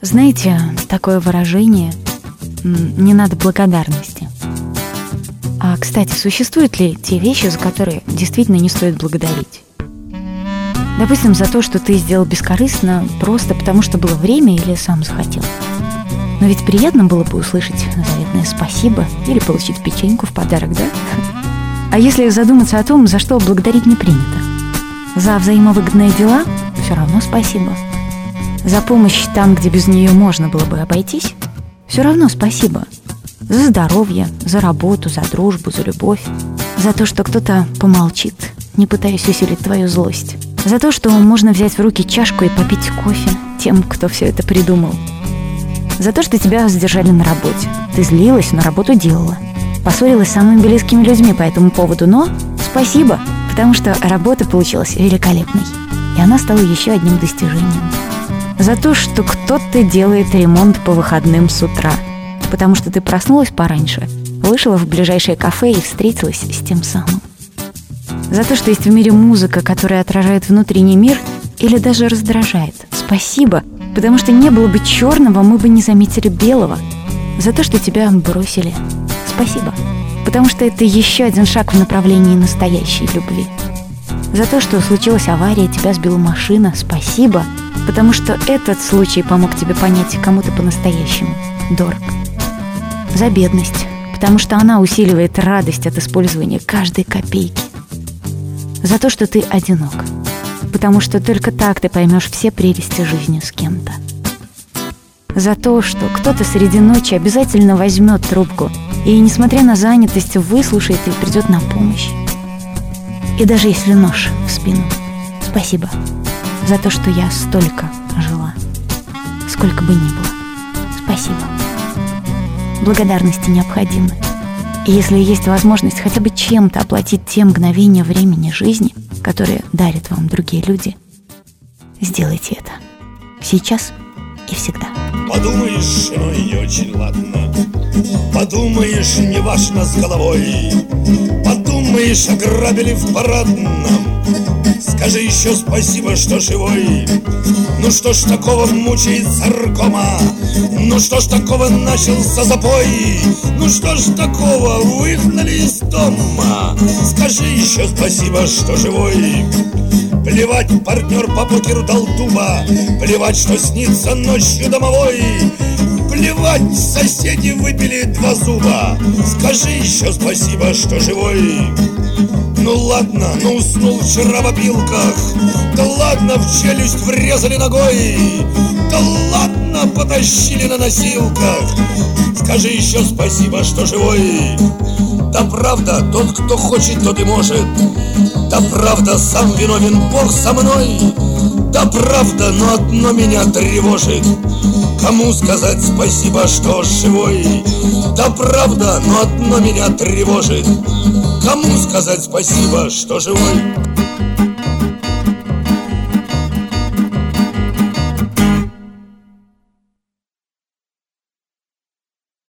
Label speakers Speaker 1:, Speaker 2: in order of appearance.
Speaker 1: Знаете, такое выражение «не надо благодарности». А, кстати, существуют ли те вещи, за которые действительно не стоит благодарить? Допустим, за то, что ты сделал бескорыстно, просто потому что было время или сам захотел. Но ведь приятно было бы услышать заветное спасибо или получить печеньку в подарок, да? А если задуматься о том, за что благодарить не принято? За взаимовыгодные дела все равно спасибо. За помощь там, где без нее можно было бы обойтись, все равно спасибо. За здоровье, за работу, за дружбу, за любовь. За то, что кто-то помолчит, не пытаясь усилить твою злость. За то, что можно взять в руки чашку и попить кофе тем, кто все это придумал. За то, что тебя задержали на работе. Ты злилась, но работу делала. Поссорилась с самыми близкими людьми по этому поводу, но спасибо, потому что работа получилась великолепной. И она стала еще одним достижением. За то, что кто-то делает ремонт по выходным с утра. Потому что ты проснулась пораньше, вышла в ближайшее кафе и встретилась с тем самым. За то, что есть в мире музыка, которая отражает внутренний мир или даже раздражает. Спасибо, потому что не было бы черного, мы бы не заметили белого. За то, что тебя бросили. Спасибо, потому что это еще один шаг в направлении настоящей любви. За то, что случилась авария, тебя сбила машина. Спасибо, потому что этот случай помог тебе понять, кому ты по-настоящему дорог. За бедность, потому что она усиливает радость от использования каждой копейки. За то, что ты одинок, потому что только так ты поймешь все прелести жизни с кем-то. За то, что кто-то среди ночи обязательно возьмет трубку и, несмотря на занятость, выслушает и придет на помощь. И даже если нож в спину, спасибо за то, что я столько жила. Сколько бы ни было. Спасибо. Благодарности необходимы. И если есть возможность хотя бы чем-то оплатить те мгновения времени жизни, которые дарят вам другие люди, сделайте это. Сейчас и всегда.
Speaker 2: Подумаешь, ну и очень ладно Подумаешь, не важно с головой Подумаешь, ограбили в парадном. Скажи еще спасибо, что живой. Ну что ж такого мучает саркома? Ну что ж такого начался запой? Ну что ж такого выгнали из дома? Скажи еще спасибо, что живой. Плевать, партнер по покеру дал дуба. Плевать, что снится ночью домовой Плевать, соседи выпили два зуба. Скажи еще спасибо, что живой. Ну ладно, ну уснул вчера в опилках. Да ладно, в челюсть врезали ногой. Да ладно, потащили на носилках. Скажи еще спасибо, что живой. Да правда, тот, кто хочет, тот и может. Да правда, сам виновен Бог со мной Да правда, но одно меня тревожит Кому сказать спасибо, что живой? Да правда, но одно меня тревожит Кому сказать спасибо, что живой?